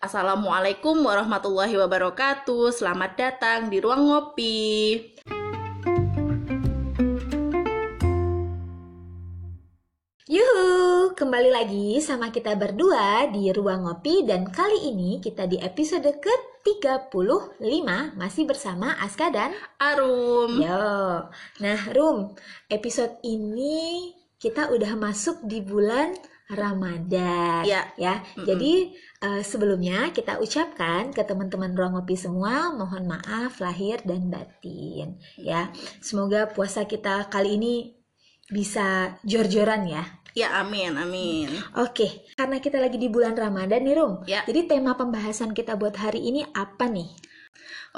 Assalamualaikum warahmatullahi wabarakatuh. Selamat datang di ruang ngopi. Yuhu, kembali lagi sama kita berdua di Ruang Ngopi dan kali ini kita di episode ke-35 masih bersama Aska dan Arum. Yo. Nah, Rum, episode ini kita udah masuk di bulan Ramadan. Ya. Ya. Mm-mm. Jadi eh, sebelumnya kita ucapkan ke teman-teman Ruang Ngopi semua mohon maaf lahir dan batin ya. Semoga puasa kita kali ini bisa jor-joran ya. Ya, amin, amin. Oke, karena kita lagi di bulan Ramadan nih, Rum. Ya. Jadi tema pembahasan kita buat hari ini apa nih?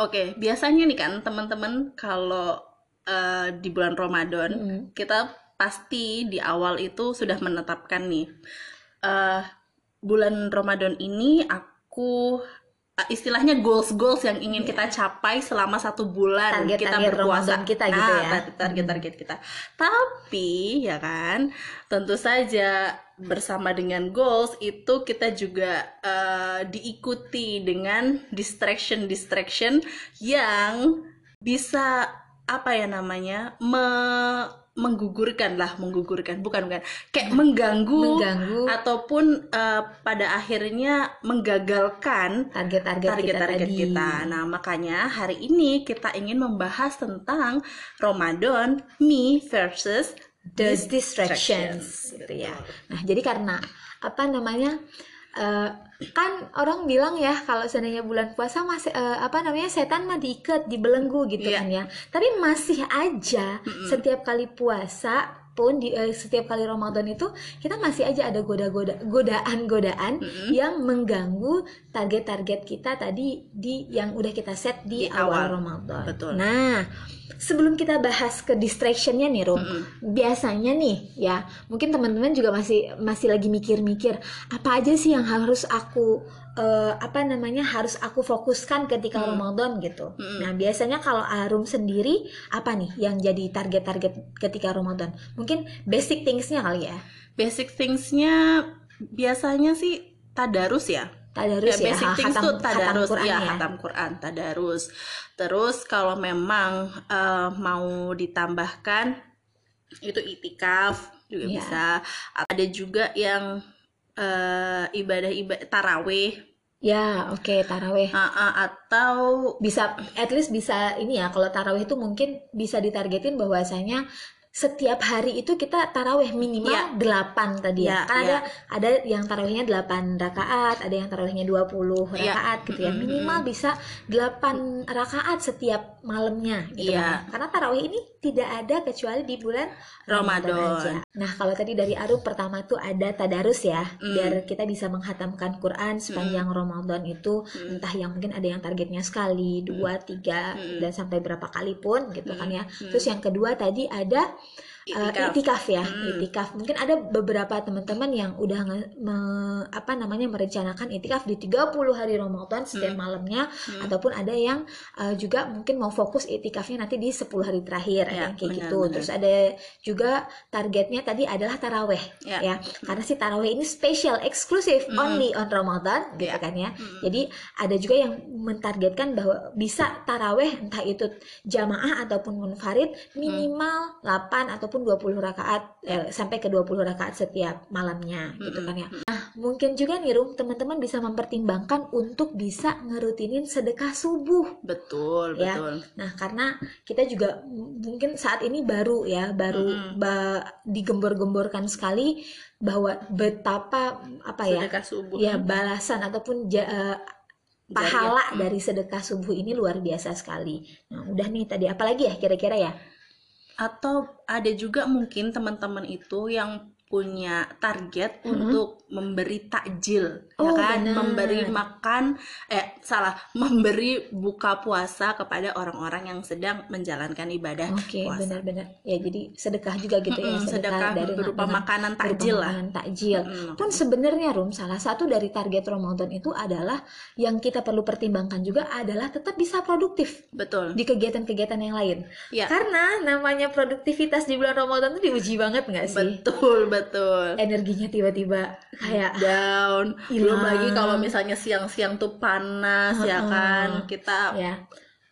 Oke, biasanya nih kan teman-teman kalau eh, di bulan Ramadan Mm-mm. kita pasti di awal itu sudah menetapkan nih eh bulan Ramadan ini aku eh, istilahnya goals goals yang ingin kita capai selama satu bulan Target- kita target berpuasa. Ramadan kita gitu ya. target target kita. Tapi ya kan tentu saja bersama dengan goals itu kita juga eh, diikuti dengan distraction distraction yang bisa apa ya namanya me- menggugurkan lah menggugurkan bukan bukan kayak mengganggu, Mengganggu ataupun eh, pada akhirnya menggagalkan target-target kita target-target tadi. kita. Nah, makanya hari ini kita ingin membahas tentang Ramadan me versus The dis- distractions, gitu ya. Nah, jadi karena apa namanya? Eh, kan orang bilang ya kalau seandainya bulan puasa masih eh, apa namanya setan mah diikat dibelenggu gitu Iya. kan ya tapi masih aja Mm-mm. setiap kali puasa pun di eh, setiap kali Ramadan itu kita masih aja ada goda-goda godaan-godaan Mm-mm. yang mengganggu target-target kita tadi di yang udah kita set di, Di awal. awal Ramadan. Betul. Nah, sebelum kita bahas ke distractionnya nih, Rum, Mm-mm. biasanya nih ya, mungkin teman-teman juga masih masih lagi mikir-mikir apa aja sih yang harus aku eh, apa namanya harus aku fokuskan ketika Hmm. Ramadan gitu. Mm-mm. Nah, biasanya kalau Arum sendiri apa nih yang jadi target-target ketika Ramadan? Mungkin basic things-nya kali ya. Basic things-nya biasanya sih tadarus ya. Tadarus Ya, ya, basic things tuh tadarus Quran ya, ya. hatam Quran, tadarus. Terus kalau memang eh, mau ditambahkan itu itikaf juga Iya. bisa. Ada juga yang eh, ibadah-ibadah taraweh Ya, oke, taraweh. ah, ah, atau bisa at least bisa ini ya kalau tarawih itu mungkin bisa ditargetin bahwasanya setiap hari itu kita tarawih minimal Iya. 8 tadi Ya, ya. Kan ya. ada ada yang tarawihnya 8 rakaat, ada yang tarawihnya 20 Iya. rakaat gitu ya. Minimal bisa 8 rakaat setiap malamnya gitu Iya. kan. Karena tarawih ini tidak ada kecuali di bulan Ramadan. aja. Nah, kalau tadi dari Arum pertama tuh ada tadarus ya, Mm. biar kita bisa menghatamkan Quran sepanjang Ramadan itu Mm. entah yang mungkin ada yang targetnya sekali, dua, tiga, Mm. dan sampai berapa kali pun gitu kan ya. Mm. Terus yang kedua tadi ada uh, itikaf. itikaf ya, Mm. itikaf. Mungkin ada beberapa teman-teman yang udah nge- me- apa namanya merencanakan itikaf di 30 hari Ramadan setiap Mm. malamnya Hmm. ataupun ada yang uh, juga mungkin mau fokus itikafnya nanti di 10 hari terakhir Ya, yang kayak benar, gitu. benar. Terus ada juga targetnya tadi adalah taraweh Ya. ya. Karena si taraweh ini spesial, eksklusif, Mm. only on Ramadan gitu Ya. kan ya. Mm. Jadi ada juga yang mentargetkan bahwa bisa taraweh entah itu jamaah ataupun munfarid minimal 8 ataupun 20 rakaat eh, sampai ke 20 rakaat setiap malamnya gitu kan ya. Nah, mungkin juga nih Rum, teman-teman bisa mempertimbangkan untuk bisa ngerutinin sedekah subuh. Betul, Ya. betul. Nah, karena kita juga mungkin saat ini baru ya, baru Mm-mm. ba- digembor-gemborkan sekali bahwa betapa apa ya? Sedekah subuh. Ya, balasan ataupun ja- eh, pahala Jariah. dari sedekah subuh ini luar biasa sekali. Nah, udah nih tadi apalagi ya kira-kira ya? Atau ada juga mungkin teman-teman itu yang punya target Mhm. untuk memberi takjil, ya Oh, kan? benar. Memberi makan, eh salah, memberi buka puasa kepada orang-orang yang sedang menjalankan ibadah Oke, puasa. benar-benar. Ya, jadi sedekah juga gitu ya, Mm-mm, sedekah dari berupa makanan berupa takjil lah. makanan takjil. Mm, Pun sebenarnya Rum, salah satu dari target Ramadan itu adalah yang kita perlu pertimbangkan juga adalah tetap bisa produktif betul. di kegiatan-kegiatan yang lain. Ya. Karena namanya produktivitas di bulan Ramadan itu diuji banget nggak sih? Betul, betul. Betul energinya tiba-tiba kayak down Hilang. belum lagi kalau misalnya siang-siang tuh panas ya Heeh. kan kita ya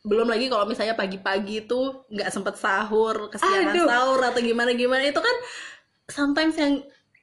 belum lagi kalau misalnya pagi-pagi tuh nggak sempet sahur kesiangan Aduh. sahur atau gimana gimana itu kan sometimes yang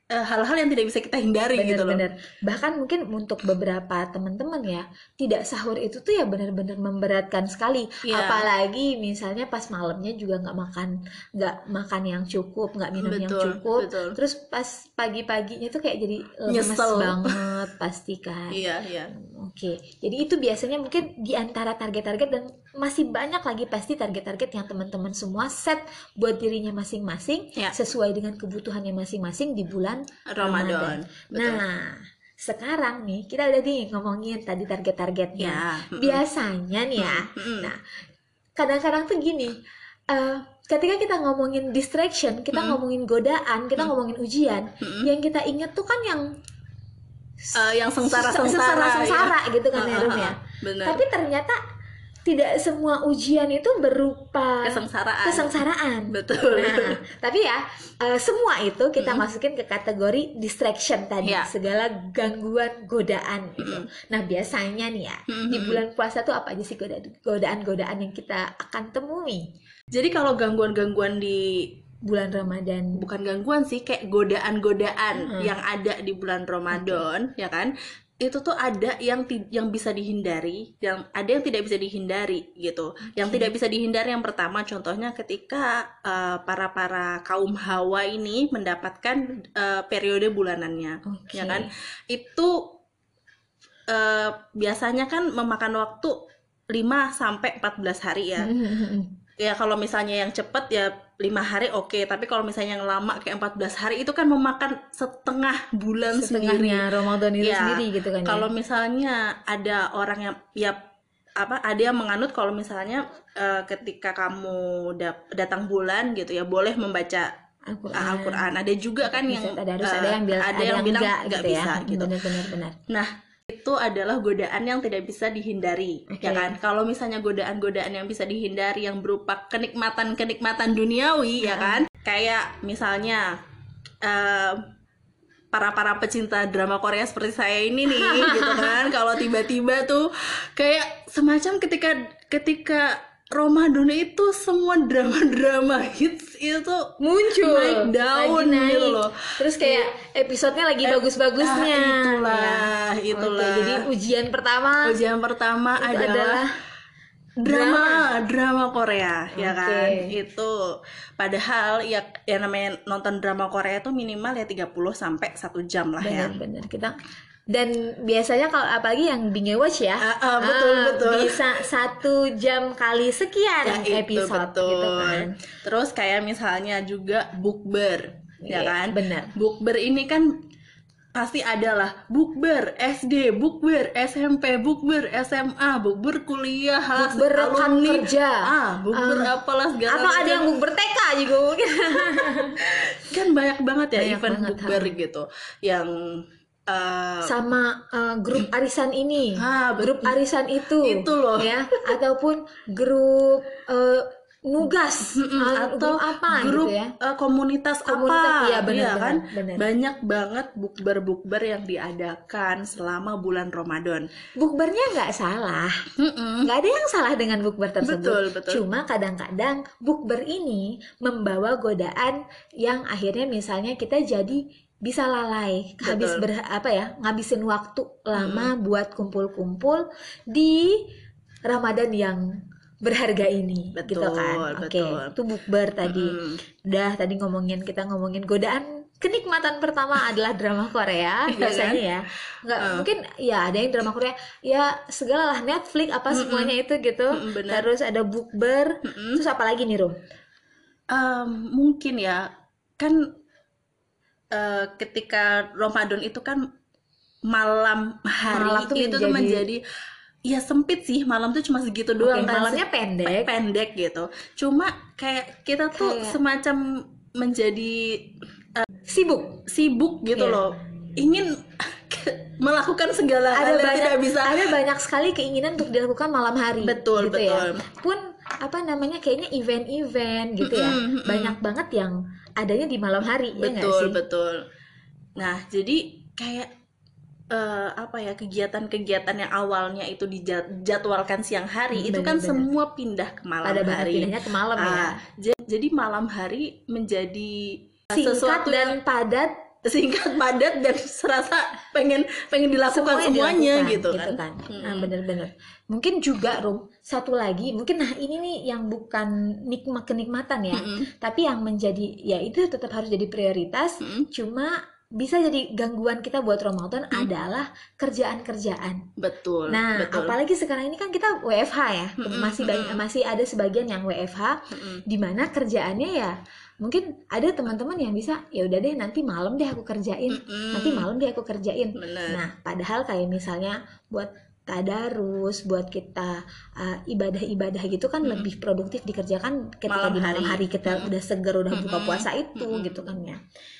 hal-hal yang tidak bisa kita hindari gitu loh bener-bener bahkan mungkin untuk beberapa teman-teman ya tidak sahur itu tuh ya benar-benar memberatkan sekali Iya. apalagi misalnya pas malamnya juga nggak makan nggak makan yang cukup nggak minum yang Betul, cukup betul. terus pas pagi-paginya tuh kayak jadi lemes Nyesel. banget pasti kan iya iya Oke, jadi itu biasanya mungkin di antara target-target dan masih banyak lagi pasti target-target yang teman-teman semua set buat dirinya masing-masing Ya. sesuai dengan kebutuhannya masing-masing di bulan Ramadan. Betul. Nah, sekarang nih kita udah nih ngomongin tadi target-targetnya. ya. Biasanya nih ya, nah kadang-kadang tuh gini, eh, ketika kita ngomongin distraction, kita ngomongin godaan, kita ngomongin ujian, yang kita inget tuh kan yang Eh, yang sengsara sengsara, sengsara gitu kan ya, Rum ya. benar Tapi ternyata tidak semua ujian itu berupa kesengsaraan kesengsaraan. betul Nah, tapi ya eh, semua itu kita Mm-mm. masukin ke kategori distraction tadi, Ya. segala gangguan, godaan gitu. Mm-mm. Nah, biasanya nih ya, Mm-mm. di bulan puasa tuh apa aja sih goda- godaan-godaan yang kita akan temui jadi kalau gangguan-gangguan di bulan Ramadan? bukan gangguan sih kayak godaan-godaan Hmm. yang ada di bulan Ramadan ya kan itu tuh ada yang yang bisa dihindari yang ada yang tidak bisa dihindari gitu yang tidak bisa dihindari yang pertama contohnya ketika eh, para para kaum hawa ini mendapatkan eh, periode bulanannya Oke. ya kan itu eh, biasanya kan memakan waktu 5 sampai 14 hari ya Mm-mm. Ya kalau misalnya yang cepet ya lima hari oke tapi kalau misalnya yang lama kayak 14 hari itu kan memakan setengah bulan sendiri Setengahnya Ramadan itu Ya, sendiri gitu kan ya. kalau misalnya ada orang yang ya apa ada yang menganut kalau misalnya eh, ketika kamu dap- datang bulan gitu ya boleh membaca Al-Quran. Al-Quran ada juga kan yang ada harus eh, ada yang bilang ada yang bilang enggak nggak gitu bisa ya. gitu Benar-benar benar. Nah, itu adalah godaan yang tidak bisa dihindari, Oke. ya kan? Kalau misalnya godaan-godaan yang bisa dihindari yang berupa kenikmatan-kenikmatan duniawi, ya kan? Kayak misalnya eh, para para pecinta drama Korea seperti saya ini nih, gitu kan? Kalau tiba-tiba tuh kayak semacam ketika ketika Ramadan itu semua drama-drama hits itu muncul naik daun lagi naik. gitu loh. terus kayak episodenya lagi Eh, bagus-bagusnya ah, itulah, Ya. itulah. Oke, jadi ujian pertama Ujian pertama adalah, adalah drama, drama Korea, ya Oke. kan? Itu padahal ya yang namanya nonton drama Korea itu minimal ya 30 sampai 1 jam lah ya. benar-benar kita dan biasanya kalau apalagi yang binge watch ya Ah, ah, betul, ah, betul. bisa satu jam kali sekian Ya, episode betul. gitu kan Terus kayak misalnya juga bukber, ya Iya, kan? benar Bukber ini kan pasti adalah bukber SD, bukber SMP, bukber SMA, bukber kuliah, Bukber rekan kerja. ah, bukber Ah. apalah segala atau ada yang bukber TK juga mungkin kan banyak banget ya Banyak event bukber gitu yang eh, sama uh, grup arisan ini. Ah, grup arisan itu. Itu loh. ya ataupun grup uh, nugas. Mm-mm, uh, atau grup apa grup gitu ya? eh, komunitas, Komunitas, apa iya, benar, Iya benar, kan? benar. banyak banget bukber-bukber yang diadakan selama bulan Ramadan. Bukbernya nggak salah. Nggak ada yang salah dengan bukber tersebut. Betul betul. Cuma kadang-kadang bukber ini membawa godaan yang akhirnya misalnya kita jadi bisa lalai habis Betul. ber apa ya ngabisin waktu lama buat kumpul-kumpul di Ramadan yang berharga ini Betul, gitu kan oke betul. itu bukber tadi Mm-mm. udah tadi ngomongin kita ngomongin godaan kenikmatan pertama adalah drama Korea Iya biasanya kan? ya nggak Uh. mungkin ya ada yang drama Korea ya segala lah Netflix apa Mm-mm. semuanya itu gitu Mm-mm, benar. terus ada bukber Mm-mm. terus apa lagi nih Rum Em, mungkin ya kan eh, ketika Ramadan itu kan malam hari Malam tuh itu tuh menjadi- menjadi ya sempit sih. Malam tuh cuma segitu Oke, doang kan. malamnya pendek. pendek gitu. Cuma kayak kita tuh Kayak- semacam menjadi sibuk. sibuk gitu Iya. loh. Ingin melakukan segala ada hal yang banyak tidak bisa. ada banyak sekali keinginan untuk dilakukan malam hari Betul, gitu ya. betul. pun apa namanya kayaknya event-event gitu ya. Mm-mm, mm-mm. banyak banget yang adanya di malam hari ya nggak betul sih? betul. Nah jadi kayak eh, apa ya kegiatan-kegiatan yang awalnya itu dijadwalkan siang hari Hmm, itu kan bener-bener. semua pindah ke malam pada hari. pindahnya ke malam ya? Ah, ja- jadi malam hari menjadi singkat sesuatu dan yang padat singkat padat dan serasa pengen pengen dilakukan semuanya semuanya, dilakukan, gitu, kan, Nah, Mm-mm. bener-bener. Mungkin juga Rum, satu lagi, mungkin nah ini nih yang bukan nikmat kenikmatan ya, Mm-mm. tapi yang menjadi ya itu tetap harus jadi prioritas. Mm-mm. Cuma bisa jadi gangguan kita buat Ramadan Hmm. adalah kerjaan-kerjaan. betul Nah, betul apalagi sekarang ini kan kita WFH ya, Mm-mm, masih banyak mm-mm. masih ada sebagian yang WFH Mm-mm. di mana kerjaannya ya mungkin ada teman-teman yang bisa ya udah deh nanti malam deh aku kerjain, Mm-mm. nanti malam deh aku kerjain. bener Nah, padahal kayak misalnya buat tadarus, buat kita uh, ibadah-ibadah gitu kan Mm-mm. lebih produktif dikerjakan ketika Malam di malam hari. hari kita Mm-mm. udah seger, udah buka puasa itu Mm-mm. gitu kan ya.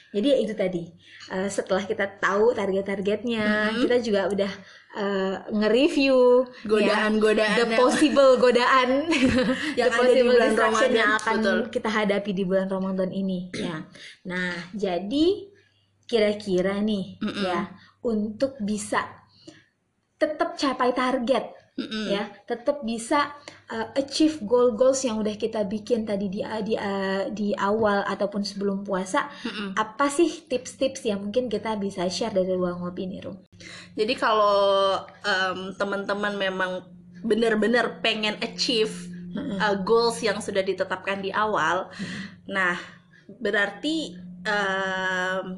Jadi ya itu tadi. Uh, setelah kita tahu target-targetnya, Mm-mm. kita juga udah uh, nge-review ya, godaan-godaan the yang- possible godaan Yang the ada di bulan distraction yang Ramadan, akan betul. kita hadapi di bulan Ramadan ini ya. Nah, jadi kira-kira nih Mm-mm. ya untuk bisa tetap capai target Mm-mm. ya, tetap bisa uh, achieve goal-goals yang udah kita bikin tadi di di uh, di awal ataupun sebelum puasa, Mm-mm. apa sih tips-tips yang mungkin kita bisa share dari ruang ngopi nih, Rum? Jadi kalau em, teman-teman memang benar-benar pengen achieve uh, goals yang sudah ditetapkan di awal, nah berarti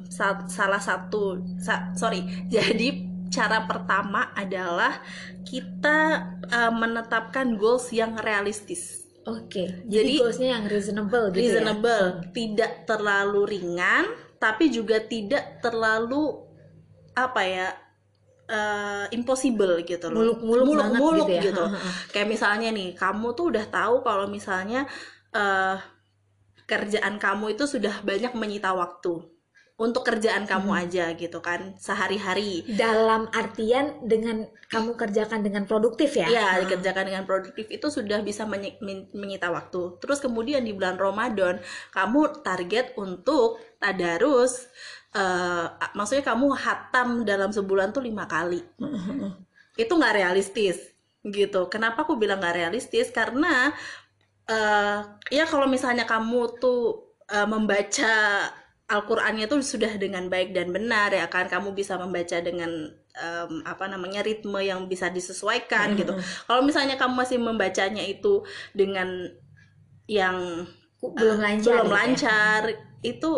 sa- salah satu sa- sorry, jadi cara pertama adalah kita uh, menetapkan goals yang realistis. Oke, jadi Jadi, goalsnya yang reasonable gitu ya. reasonable, tidak terlalu ringan, tapi juga tidak terlalu apa ya eh, impossible gitu loh. Muluk-muluk banget muluk gitu ya. gitu. Kayak misalnya nih, kamu tuh udah tahu kalau misalnya eh, kerjaan kamu itu sudah banyak menyita waktu untuk kerjaan kamu Hmm. aja gitu kan sehari-hari. Dalam artian dengan kamu kerjakan dengan produktif ya? Iya, Nah, dikerjakan dengan produktif itu sudah bisa menyi- men- menyita waktu. Terus kemudian di bulan Ramadan, kamu target untuk tadarus, eh, maksudnya kamu hatam dalam sebulan tuh lima kali. Itu nggak realistis, gitu. Kenapa aku bilang nggak realistis? Karena eh, ya kalau misalnya kamu tuh eh, membaca Al-Qur'annya tuh sudah dengan baik dan benar ya kan, kamu bisa membaca dengan em, apa namanya ritme yang bisa disesuaikan gitu. Kalau misalnya kamu masih membacanya itu dengan yang belum lancar. belum gitu ya. lancar, itu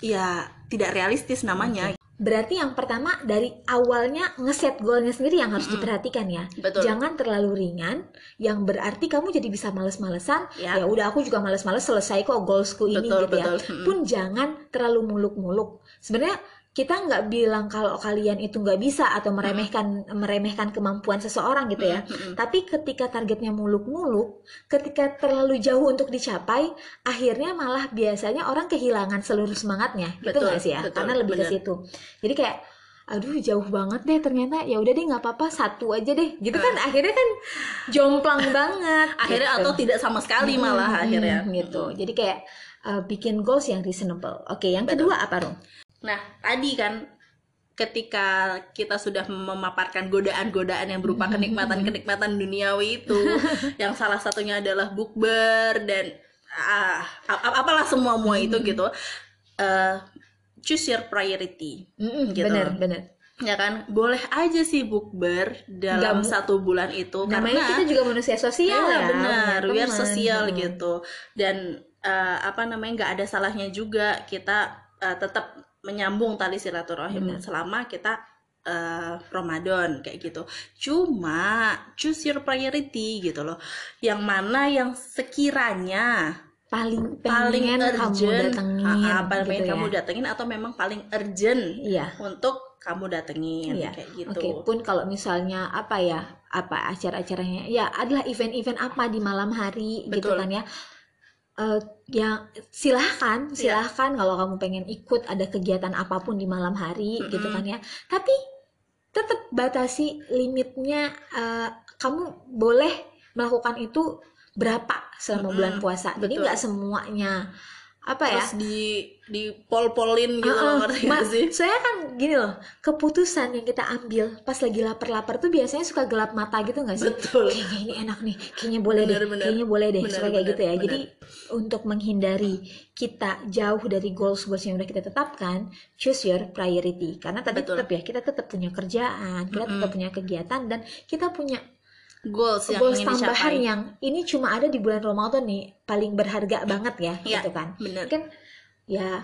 ya tidak realistis namanya. Berarti yang pertama dari awalnya ngeset goalnya sendiri yang harus Mm-mm. diperhatikan ya. Betul. Jangan terlalu ringan, yang berarti kamu jadi bisa males-malesan. Ya. Ya udah aku juga males-males selesai kok goalsku ini Betul, gitu ya. betul. Mm-mm. Pun jangan terlalu muluk-muluk. Sebenarnya kita nggak bilang kalau kalian itu nggak bisa atau meremehkan meremehkan kemampuan seseorang gitu ya. Mm-mm. Tapi ketika targetnya muluk-muluk, ketika terlalu jauh untuk dicapai, akhirnya malah biasanya orang kehilangan seluruh semangatnya, gitu nggak sih ya? betul, Karena lebih ke situ. Jadi kayak, aduh jauh banget deh ternyata. Ya udah deh nggak apa-apa satu aja deh. Gitu kan akhirnya kan jomplang banget. Akhirnya gitu. atau tidak sama sekali malah Hmm, akhirnya. gitu. Jadi kayak uh, bikin goals yang reasonable. Oke, yang Betul. kedua apa Rum? Nah, tadi kan ketika kita sudah memaparkan godaan-godaan yang berupa kenikmatan-kenikmatan duniawi itu, yang salah satunya adalah bukber dan ah, ap- apalah semua mua itu gitu. eh, choose your priority. Mm-mm, Gitu. Bener, bener. Ya kan, boleh aja sih bukber dalam mu- satu bulan itu Namanya karena kita juga manusia sosial Iya, ya. benar, punya we are sosial Hmm. gitu. Dan eh, apa namanya nggak ada salahnya juga kita eh, tetap menyambung tali silaturahim Benar. selama kita eh, Ramadan kayak gitu. Cuma choose your priority gitu loh. Yang mana yang sekiranya paling paling pengen kamu urgent, datengin ah, paling gitu ya. kamu datengin atau memang paling urgent Iya. untuk kamu datengin Iya. kayak gitu. Oke, pun kalau misalnya apa ya, apa acara-acaranya, ya adalah event-event apa di malam hari gitu Betul. kan ya. Eh, ya silahkan, Iya. silahkan kalau kamu pengen ikut ada kegiatan apa pun di malam hari gitu Mm-mm. kan ya. Tapi tetap batasi limitnya. eh, kamu boleh melakukan itu berapa selama Mm-mm. bulan puasa. Jadi nggak semuanya apa ya terus di di pol-polin gitu Heeh, ngerti Ma, sih Soalnya kan gini loh, keputusan yang kita ambil pas lagi lapar-lapar tuh biasanya suka gelap mata gitu gak sih? betul Kayaknya ini enak nih, kayaknya boleh deh, Bener, bener. kayaknya boleh deh, Bener, suka kayak bener, gitu ya. bener. Jadi untuk menghindari kita jauh dari goals-goals yang udah kita tetapkan, choose your priority. Karena tadi Betul. tetap ya, kita tetap punya kerjaan, kita tetap punya kegiatan dan kita punya goals yang goals ingin tambahan dicapai yang ini cuma ada di bulan Ramadan nih, paling berharga banget ya, Iya, gitu kan bener kan ya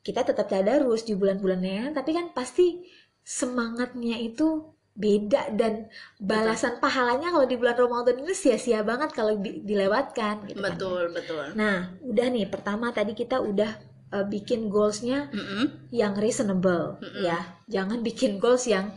kita tetap tadarus di bulan-bulan yang lain, tapi kan pasti semangatnya itu beda dan balasan pahalanya kalau di bulan Ramadan ini sia-sia banget kalau di- dilewatkan gitu kan. betul betul Nah, udah nih pertama tadi kita udah uh, bikin goalsnya Mm-mm. yang reasonable ya. Jangan bikin goals yang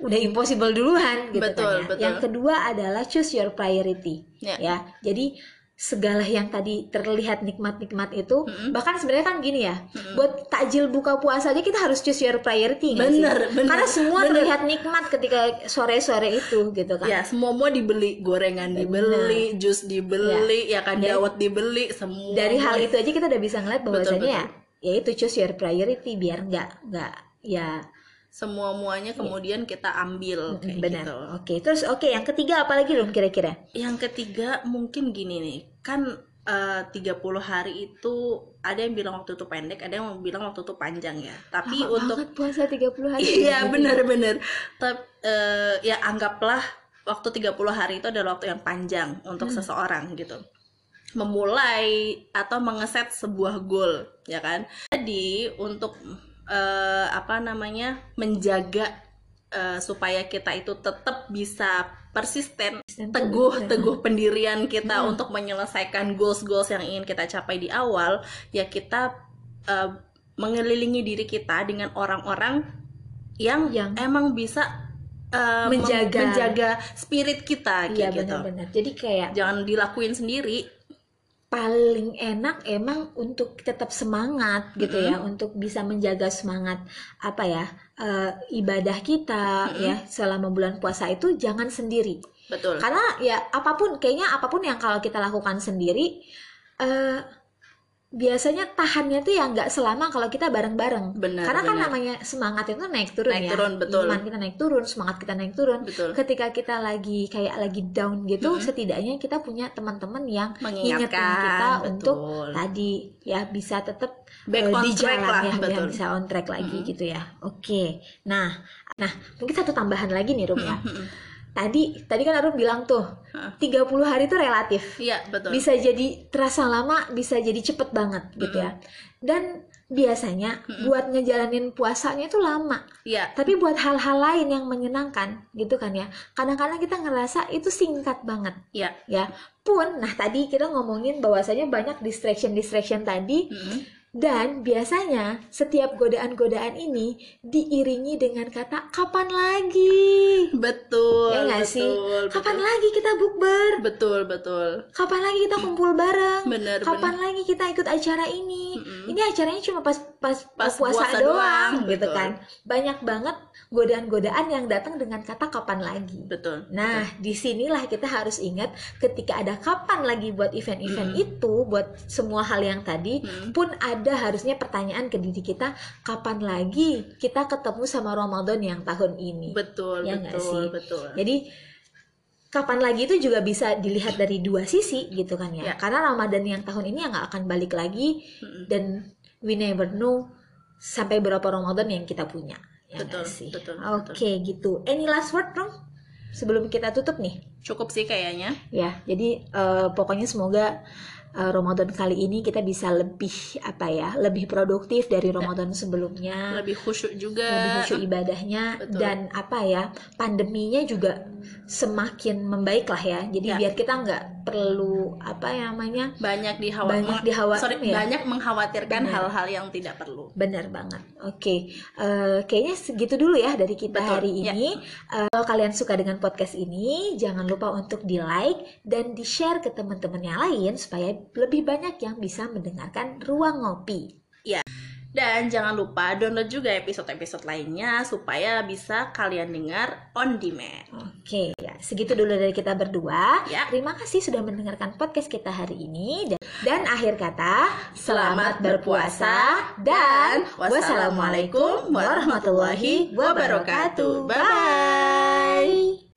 udah impossible duluan gitu Betul, kan ya. betul. Yang kedua adalah choose your priority Ya. ya. Jadi segala yang tadi terlihat nikmat-nikmat itu Mm-mm. bahkan sebenarnya kan gini ya buat takjil buka puasa aja kita harus choose your priority nggak sih? Bener, bener, karena semua bener. terlihat nikmat ketika sore-sore itu gitu kan ya semua mau dibeli gorengan dibeli jus dibeli ya kan Dari- dawet dibeli semua dari hal itu aja kita udah bisa ngeliat bahwasannya betul. ya ya itu choose your priority biar nggak nggak ya semua muanya kemudian kita ambil kayak benar. gitu. Oke terus oke yang ketiga apa lagi dong kira-kira? Yang ketiga mungkin gini nih kan eh, 30 hari itu ada yang bilang waktu itu pendek ada yang bilang waktu itu panjang ya. Tapi Lama untuk banget puasa 30 hari. Iya benar-benar tapi ya anggaplah waktu 30 hari itu adalah waktu yang panjang untuk seseorang gitu. Memulai atau mengeset sebuah goal ya kan? Jadi untuk eh, apa namanya menjaga eh, supaya kita itu tetap bisa persisten teguh teguh pendirian kita untuk menyelesaikan goals goals yang ingin kita capai di awal ya kita eh, mengelilingi diri kita dengan orang-orang yang, Yang- emang bisa mem- Menjaga. menjaga spirit kita iya kayak gitu. benar-benar. Jadi kayak jangan dilakuin sendiri paling enak emang untuk tetap semangat gitu ya untuk bisa menjaga semangat apa ya eh, ibadah kita ya selama bulan puasa itu jangan sendiri. Betul. Karena ya apa pun kayaknya apa pun yang kalau kita lakukan sendiri eh biasanya tahannya tuh ya nggak selama kalau kita bareng-bareng. Benar, karena kan benar. namanya semangat itu naik turun Naik ya. turun, betul. iman kita naik turun semangat kita naik turun. Betul. Ketika kita lagi kayak lagi down gitu setidaknya kita punya teman-teman yang mengingatkan kita betul. untuk tadi ya bisa tetap Back eh, on di track jalan lah, ya, betul. biar bisa on track lagi gitu ya. Oke. Nah nah mungkin satu tambahan lagi nih Rum ya tadi tadi kan Arum bilang tuh Heeh. 30 hari itu relatif. Iya betul. Bisa jadi terasa lama bisa jadi cepet banget gitu ya. Dan biasanya buat ngejalanin puasanya itu lama. Iya. Tapi buat hal-hal lain yang menyenangkan gitu kan ya. Kadang-kadang kita ngerasa itu singkat banget iya. ya. Pun nah tadi kita ngomongin bahwasanya banyak distraction distraction tadi. Mm-mm. Dan biasanya setiap godaan-godaan ini diiringi dengan kata kapan lagi? Betul ya nggak betul, sih? betul. kapan lagi kita bukber? Betul betul. Kapan lagi kita kumpul bareng? Bener kapan lagi kita ikut acara ini? Mm-mm. ini acaranya cuma pas pas, Pas puasa, puasa doang, doang, gitu betul. kan. Banyak banget godaan-godaan yang datang dengan kata kapan lagi? Betul Nah, di sinilah kita harus ingat ketika ada kapan lagi buat event-event itu, buat semua hal yang tadi, Mm. pun ada harusnya pertanyaan ke diri kita, kapan lagi kita ketemu sama Ramadan yang tahun ini. betul Ya betul sih? betul Jadi kapan lagi itu juga bisa dilihat dari dua sisi gitu kan ya. Ya. Karena Ramadan yang tahun ini yang nggak akan balik lagi Mm-mm. dan we never know sampai berapa Ramadan yang kita punya. Ya Betul, sih? betul, Oke gitu. Any last word dong? Sebelum kita tutup nih. cukup sih kayaknya Ya, jadi eh, pokoknya semoga eh, Ramadan kali ini kita bisa lebih apa ya, lebih produktif dari Ramadan sebelumnya, lebih khusyuk juga lebih khusyuk ibadahnya Betul. dan apa ya, pandeminya juga semakin membaik lah ya. Jadi Ya. biar kita nggak perlu apa ya namanya banyak dihawa Banyak dihawa- sorry, ya. banyak mengkhawatirkan hal-hal yang tidak perlu Benar banget. Oke, Eh, kayaknya segitu dulu ya dari kita Betul, hari ya. ini. Eh, kalau kalian suka dengan podcast ini, jangan lupa untuk di like dan di share ke teman-teman yang lain supaya lebih banyak yang bisa mendengarkan ruang ngopi. Dan jangan lupa download juga episode-episode lainnya supaya bisa kalian dengar on demand Oke, ya. segitu dulu dari kita berdua. Ya. Terima kasih sudah mendengarkan podcast kita hari ini dan, dan akhir kata Selamat berpuasa dan wassalamualaikum warahmatullahi wabarakatuh. Bye.